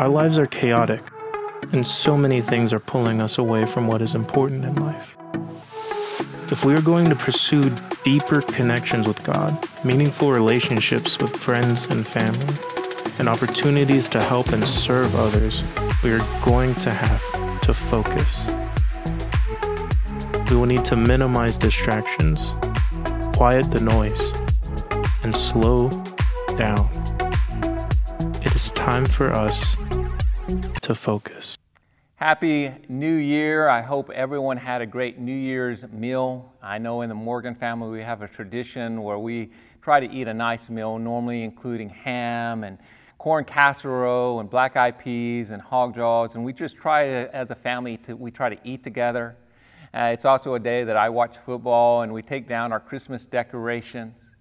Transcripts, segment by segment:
Our lives are chaotic, and so many things are pulling us away from what is important in life. If we are going to pursue deeper connections with God, meaningful relationships with friends and family, and opportunities to help and serve others, we are going to have to focus. We will need to minimize distractions, quiet the noise, and slow down. It is time for us to focus. Happy New Year. I hope everyone had a great New Year's meal. I know in the Morgan family we have a tradition where we try to eat a nice meal, normally including ham and corn casserole and black eyed peas and hog jaws, and we just try to, as a family to we try to eat together. Uh, it's also a day that I watch football and we take down our Christmas decorations.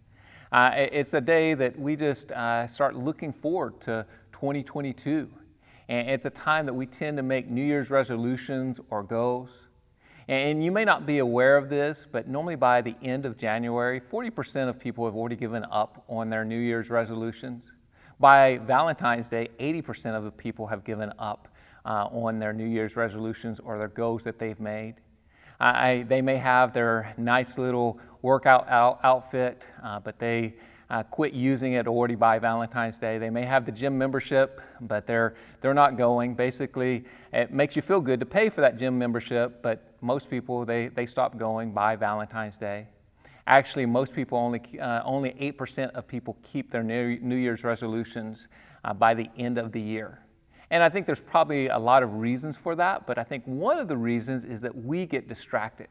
Uh, it's a day that we just uh, start looking forward to 2022. And it's a time that we tend to make New Year's resolutions or goals. And you may not be aware of this, but normally by the end of January, 40% of people have already given up on their New Year's resolutions. By Valentine's Day, 80% of the people have given up uh, on their New Year's resolutions or their goals that they've made. I, they may have their nice little workout out, outfit, uh, but they uh, quit using it already by Valentine's Day. They may have the gym membership, but they're, they're not going. Basically, it makes you feel good to pay for that gym membership, but most people, they, they stop going by Valentine's Day. Actually, most people, only, uh, only 8% of people keep their New, Year's resolutions uh, by the end of the year. And I think there's probably a lot of reasons for that, but I think one of the reasons is that we get distracted.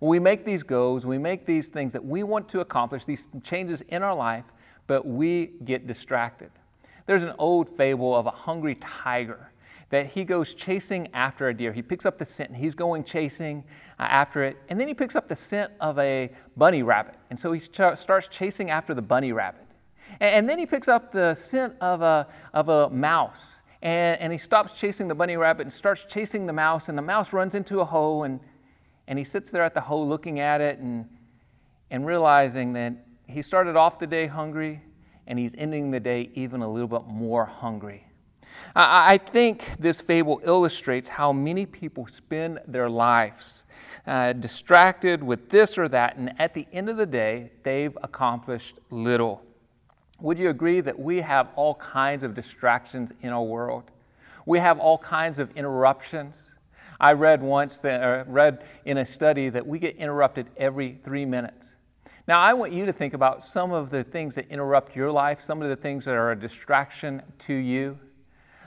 We make these goals, we make these things that we want to accomplish, these changes in our life, but we get distracted. There's an old fable of a hungry tiger that he goes chasing after a deer. He picks up the scent and he's going chasing uh, after it, and then he picks up the scent of a bunny rabbit. And so he ch- starts chasing after the bunny rabbit. And, and, then he picks up the scent of a, of a mouse. And, and he stops chasing the bunny rabbit and starts chasing the mouse, and the mouse runs into a hole and and he sits there at the hole looking at it and, and realizing that he started off the day hungry and he's ending the day even a little bit more hungry. I, I think this fable illustrates how many people spend their lives uh, distracted with this or that, and at the end of the day, they've accomplished little. Would you agree that we have all kinds of distractions in our world? We have all kinds of interruptions. I read once that, read in a study that we get interrupted every three minutes. Now, I want you to think about some of the things that interrupt your life, some of the things that are a distraction to you.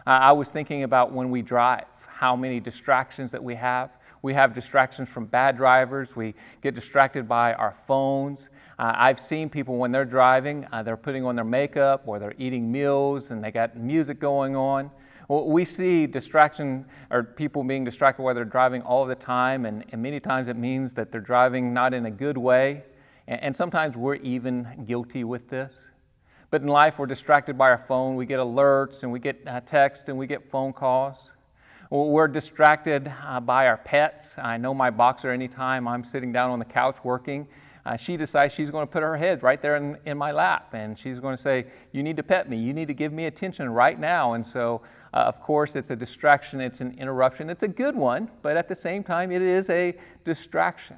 Uh, I was thinking about when we drive, how many distractions that we have. We have distractions from bad drivers. We get distracted by our phones. Uh, I've seen people when they're driving, uh, they're putting on their makeup or they're eating meals and they got music going on. We see distraction or people being distracted while they're driving all the time, and, and many times it means that they're driving not in a good way. And, and sometimes we're even guilty with this. But in life, we're distracted by our phone. We get alerts and we get uh, texts and we get phone calls. We're distracted uh, by our pets. I know my boxer anytime I'm sitting down on the couch working uh, she decides she's going to put her head right there in, in, my lap and she's going to say, You need to pet me. You need to give me attention right now. And so, uh, of course, it's a distraction, it's an interruption. It's a good one, but at the same time, it is a distraction.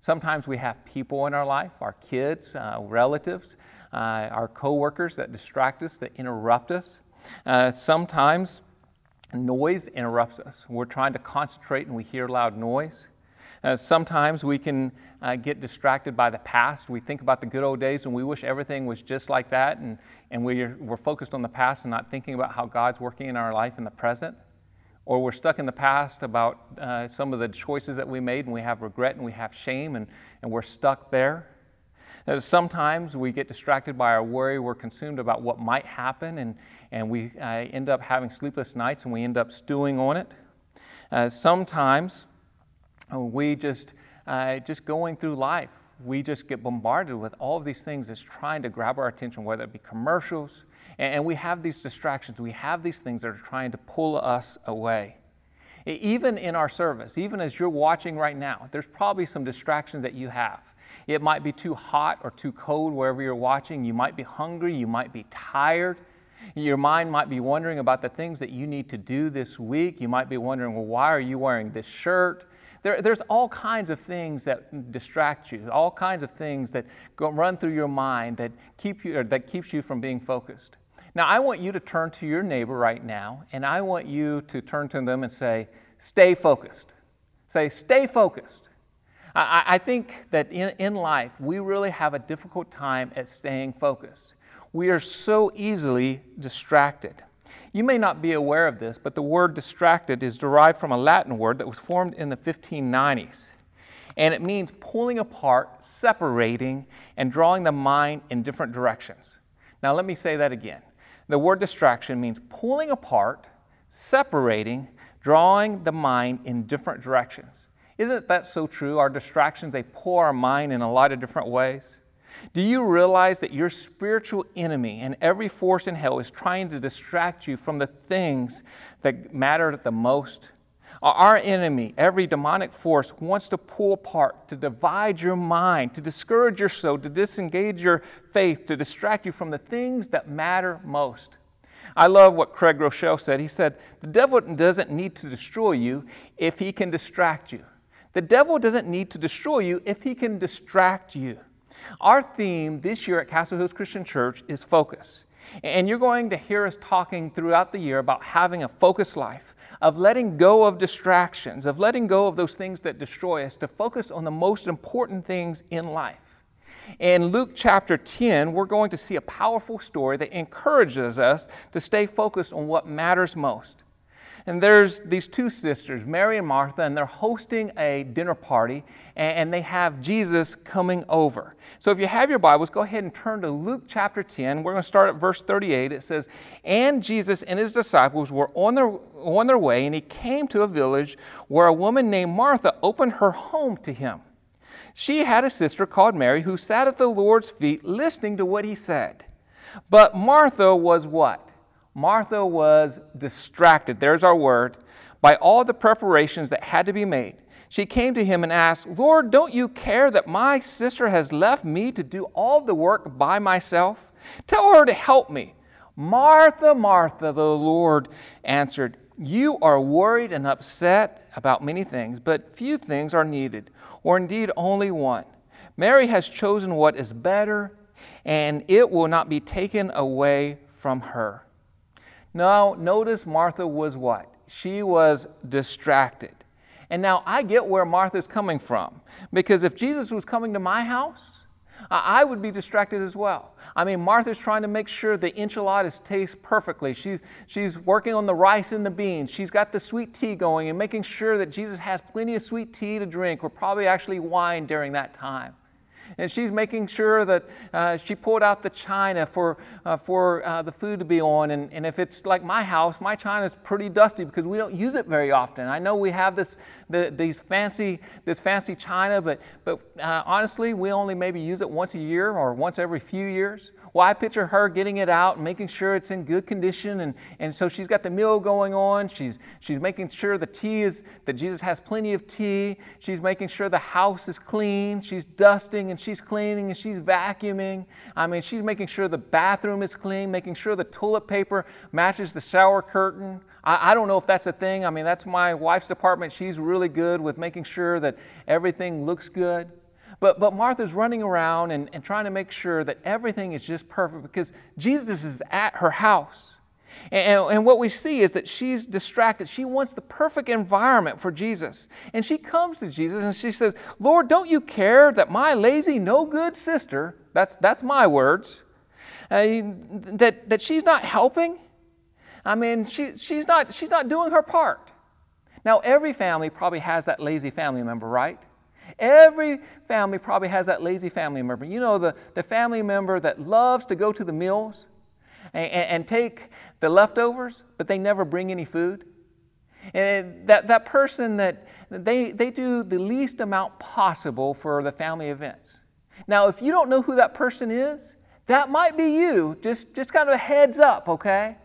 Sometimes we have people in our life, our kids, uh, relatives, uh, our coworkers that distract us, that interrupt us. Uh, sometimes noise interrupts us. We're trying to concentrate and we hear loud noise. Uh, sometimes we can uh, get distracted by the past. We think about the good old days and we wish everything was just like that, and, and we're, we're focused on the past and not thinking about how God's working in our life in the present. Or we're stuck in the past about uh, some of the choices that we made and we have regret and we have shame and, and we're stuck there. Uh, sometimes we get distracted by our worry. We're consumed about what might happen and, and we uh, end up having sleepless nights and we end up stewing on it. Uh, sometimes we just, uh, just going through life, we just get bombarded with all of these things that's trying to grab our attention, whether it be commercials, and, and we have these distractions. We have these things that are trying to pull us away. Even in our service, even as you're watching right now, there's probably some distractions that you have. It might be too hot or too cold wherever you're watching. You might be hungry. You might be tired. Your mind might be wondering about the things that you need to do this week. You might be wondering, well, why are you wearing this shirt? There, there's all kinds of things that distract you, all kinds of things that go, run through your mind that, keep you, that keeps you from being focused. Now, I want you to turn to your neighbor right now, and I want you to turn to them and say, Stay focused. Say, Stay focused. I, I think that in, in life, we really have a difficult time at staying focused. We are so easily distracted. You may not be aware of this, but the word distracted is derived from a Latin word that was formed in the 1590s. And it means pulling apart, separating, and drawing the mind in different directions. Now, let me say that again. The word distraction means pulling apart, separating, drawing the mind in different directions. Isn't that so true? Our distractions, they pull our mind in a lot of different ways. Do you realize that your spiritual enemy and every force in hell is trying to distract you from the things that matter the most? Our enemy, every demonic force, wants to pull apart, to divide your mind, to discourage your soul, to disengage your faith, to distract you from the things that matter most. I love what Craig Groeschel said. He said, The devil doesn't need to destroy you if he can distract you. The devil doesn't need to destroy you if he can distract you. Our theme this year at Castle Hills Christian Church is focus. And you're going to hear us talking throughout the year about having a focused life, of letting go of distractions, of letting go of those things that destroy us, to focus on the most important things in life. In Luke chapter 10, we're going to see a powerful story that encourages us to stay focused on what matters most. And there's these two sisters, Mary and Martha, and they're hosting a dinner party, and they have Jesus coming over. So if you have your Bibles, go ahead and turn to Luke chapter 10. We're going to start at verse 38. It says, And Jesus and his disciples were on their, on their way, and he came to a village where a woman named Martha opened her home to him. She had a sister called Mary who sat at the Lord's feet listening to what he said. But Martha was what? Martha was distracted, there's our word, by all the preparations that had to be made. She came to him and asked, Lord, don't you care that my sister has left me to do all the work by myself? Tell her to help me. Martha, Martha, the Lord answered, You are worried and upset about many things, but few things are needed, or indeed only one. Mary has chosen what is better, and it will not be taken away from her. Now, notice Martha was what? She was distracted. And now I get where Martha's coming from. Because if Jesus was coming to my house, I would be distracted as well. I mean, Martha's trying to make sure the enchiladas taste perfectly. She's, she's working on the rice and the beans. She's got the sweet tea going and making sure that Jesus has plenty of sweet tea to drink, or probably actually wine during that time and she's making sure that uh, she pulled out the china for, uh, for uh, the food to be on. And, and if it's like my house, my china is pretty dusty because we don't use it very often. I know we have this, the, these fancy, this fancy china, but, but uh, honestly, we only maybe use it once a year or once every few years. Well, I picture her getting it out and making sure it's in good condition. And, and so she's got the meal going on. She's, she's making sure the tea is, that Jesus has plenty of tea. She's making sure the house is clean. She's dusting and she's cleaning and she's vacuuming. I mean, she's making sure the bathroom is clean, making sure the toilet paper matches the shower curtain. I, I don't know if that's a thing. I mean, that's my wife's department. She's really good with making sure that everything looks good. But, but Martha's running around and, and trying to make sure that everything is just perfect because Jesus is at her house. And, and, what we see is that she's distracted. She wants the perfect environment for Jesus. And she comes to Jesus and she says, Lord, don't you care that my lazy, no good sister, that's, that's my words, uh, that, that she's not helping? I mean, she, she's, not, she's not doing her part. Now, every family probably has that lazy family member, right? Every family probably has that lazy family member. You know, the, the family member that loves to go to the meals and, and take the leftovers, but they never bring any food. And that, that person that they, they do the least amount possible for the family events. Now, if you don't know who that person is, that might be you. Just, just kind of a heads up, okay?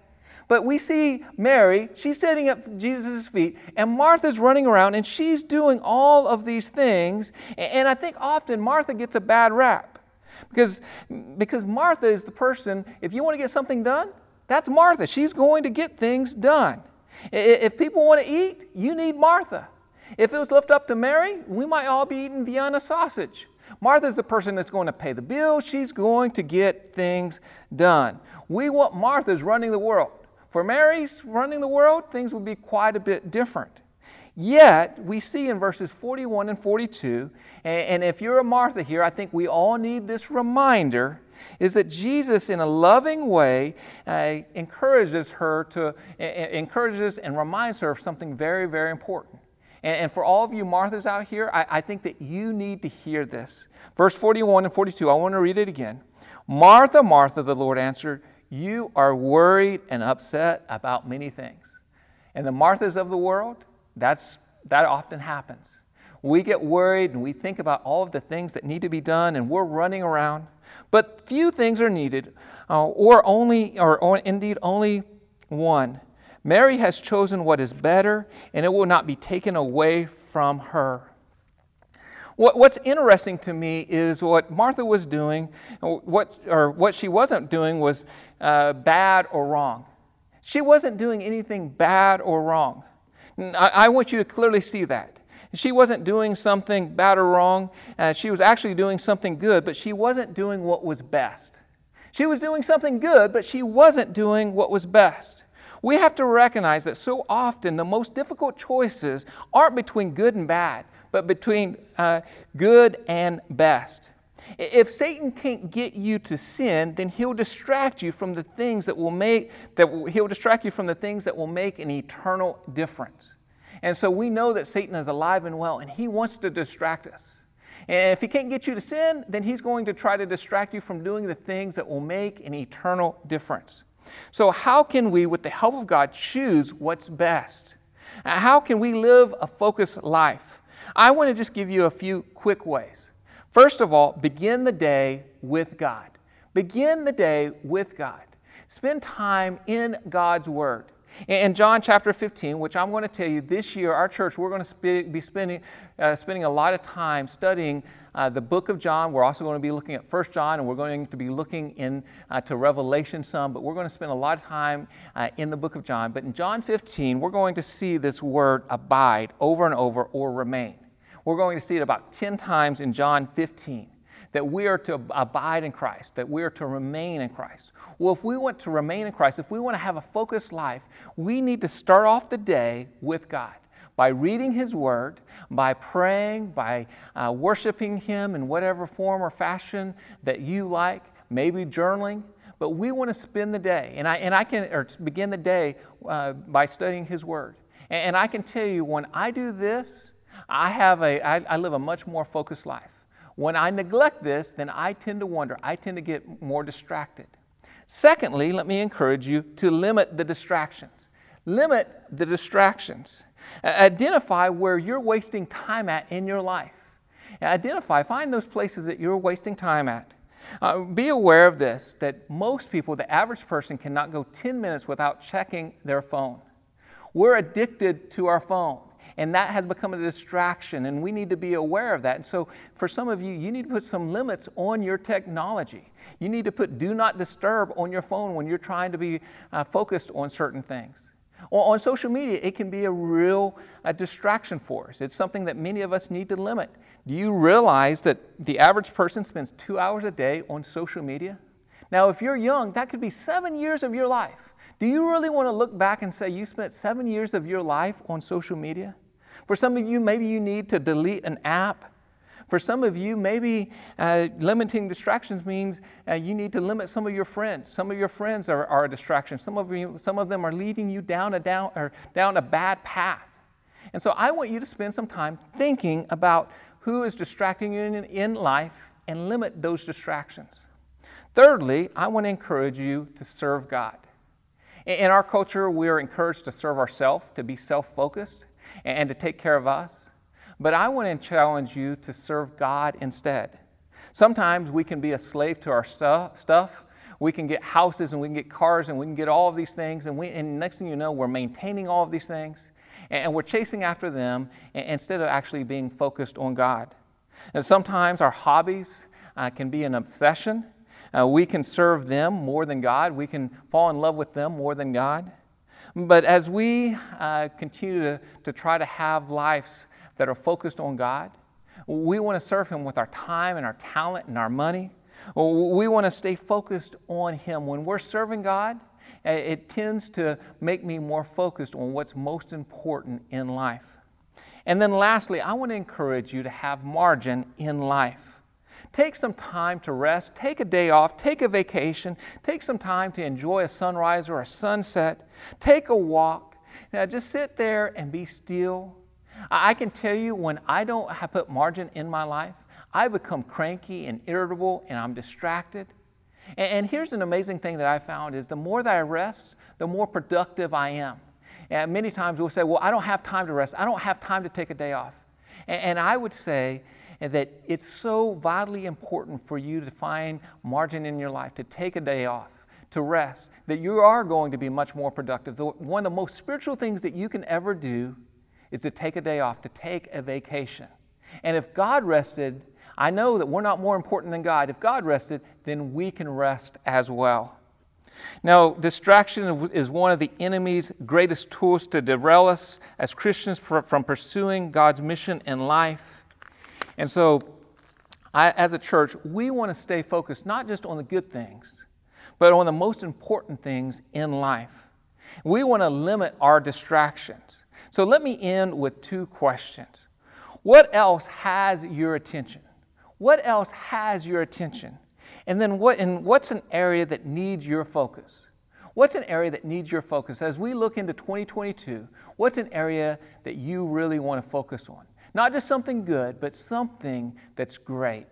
But we see Mary, she's sitting at Jesus' feet, and Martha's running around and she's doing all of these things. And I think often Martha gets a bad rap because, because Martha is the person, if you want to get something done, that's Martha. She's going to get things done. If people want to eat, you need Martha. If it was left up to Mary, we might all be eating Vienna sausage. Martha's the person that's going to pay the bill. She's going to get things done. We want Martha's running the world. For Mary's running the world, things would be quite a bit different. Yet, we see in verses 41 and 42, and, if you're a Martha here, I think we all need this reminder is that Jesus, in a loving way, uh, encourages her to, uh, encourages and reminds her of something very, very important. And, and for all of you Marthas out here, I, I think that you need to hear this. Verse 41 and 42, I want to read it again. Martha, Martha, the Lord answered, you are worried and upset about many things. And the Marthas of the world, that's, that often happens. We get worried and we think about all of the things that need to be done, and we're running around. But few things are needed, uh, or only, or, or indeed only one. Mary has chosen what is better, and it will not be taken away from her. What, what's interesting to me is what Martha was doing, what, or what she wasn't doing was uh, bad or wrong. She wasn't doing anything bad or wrong. I, I, want you to clearly see that. She wasn't doing something bad or wrong. Uh, she was actually doing something good, but she wasn't doing what was best. She was doing something good, but she wasn't doing what was best. We have to recognize that so often the most difficult choices aren't between good and bad, but between uh, good and best. If Satan can't get you to sin, then he'll distract you from the things that will make that he'll distract you from the things that will make an eternal difference. And so we know that Satan is alive and well, and he wants to distract us. And if he can't get you to sin, then he's going to try to distract you from doing the things that will make an eternal difference. So, how can we, with the help of God, choose what's best? How can we live a focused life? I want to just give you a few quick ways. First of all, begin the day with God. Begin the day with God. Spend time in God's Word. In John chapter 15, which I'm going to tell you this year, our church, we're going to be spending, uh, spending a lot of time studying uh, the book of John. We're also going to be looking at First John, and we're going to be looking into uh, Revelation some, but we're going to spend a lot of time uh, in the book of John. But in John 15, we're going to see this word abide over and over or remain. We're going to see it about 10 times in John 15 that we are to abide in Christ, that we are to remain in Christ. Well, if we want to remain in Christ, if we want to have a focused life, we need to start off the day with God by reading His Word, by praying, by uh, worshiping Him in whatever form or fashion that you like, maybe journaling. But we want to spend the day, and I, and I can or begin the day uh, by studying His Word. And, and I can tell you, when I do this, I, have a, I, I live a much more focused life. When I neglect this, then I tend to wonder, I tend to get more distracted. Secondly, let me encourage you to limit the distractions. Limit the distractions. Identify where you're wasting time at in your life. Identify, find those places that you're wasting time at. Uh, be aware of this that most people, the average person, cannot go 10 minutes without checking their phone. We're addicted to our phone and that has become a distraction, and we need to be aware of that. And so, for some of you, you need to put some limits on your technology. You need to put do not disturb on your phone when you're trying to be uh, focused on certain things. On social media, it can be a real uh, distraction for us. It's something that many of us need to limit. Do you realize that the average person spends two hours a day on social media? Now, if you're young, that could be seven years of your life. Do you really want to look back and say you spent seven years of your life on social media? For some of you, maybe you need to delete an app. For some of you, maybe uh, limiting distractions means uh, you need to limit some of your friends. Some of your friends are, are a distraction. Some of, you, some of them are leading you down a, down, or down a bad path. And so I want you to spend some time thinking about who is distracting you in, in life and limit those distractions. Thirdly, I want to encourage you to serve God. In our culture, we are encouraged to serve ourselves, to be self focused, and to take care of us. But I want to challenge you to serve God instead. Sometimes we can be a slave to our stuff. We can get houses and we can get cars and we can get all of these things. And, we, and next thing you know, we're maintaining all of these things and we're chasing after them instead of actually being focused on God. And sometimes our hobbies uh, can be an obsession. Uh, we can serve them more than God. We can fall in love with them more than God. But as we uh, continue to, to try to have lives that are focused on God, we want to serve Him with our time and our talent and our money. We want to stay focused on Him. When we're serving God, it tends to make me more focused on what's most important in life. And then lastly, I want to encourage you to have margin in life. Take some time to rest, take a day off, take a vacation, take some time to enjoy a sunrise or a sunset, take a walk. Now just sit there and be still. I can tell you when I don't have put margin in my life, I become cranky and irritable and I'm distracted. And, here's an amazing thing that I found is the more that I rest, the more productive I am. And many times we'll say, well, I don't have time to rest. I don't have time to take a day off. And, and I would say that it's so vitally important for you to find margin in your life, to take a day off, to rest, that you are going to be much more productive. One of the most spiritual things that you can ever do is to take a day off, to take a vacation. And if God rested, I know that we're not more important than God. If God rested, then we can rest as well. Now, distraction is one of the enemy's greatest tools to derail us as Christians from pursuing God's mission in life. And so, I, as a church, we want to stay focused not just on the good things, but on the most important things in life. We want to limit our distractions. So, let me end with two questions. What else has your attention? What else has your attention? And then what, and what's an area that needs your focus? What's an area that needs your focus? As we look into 2022, what's an area that you really want to focus on? Not just something good, but something that's great.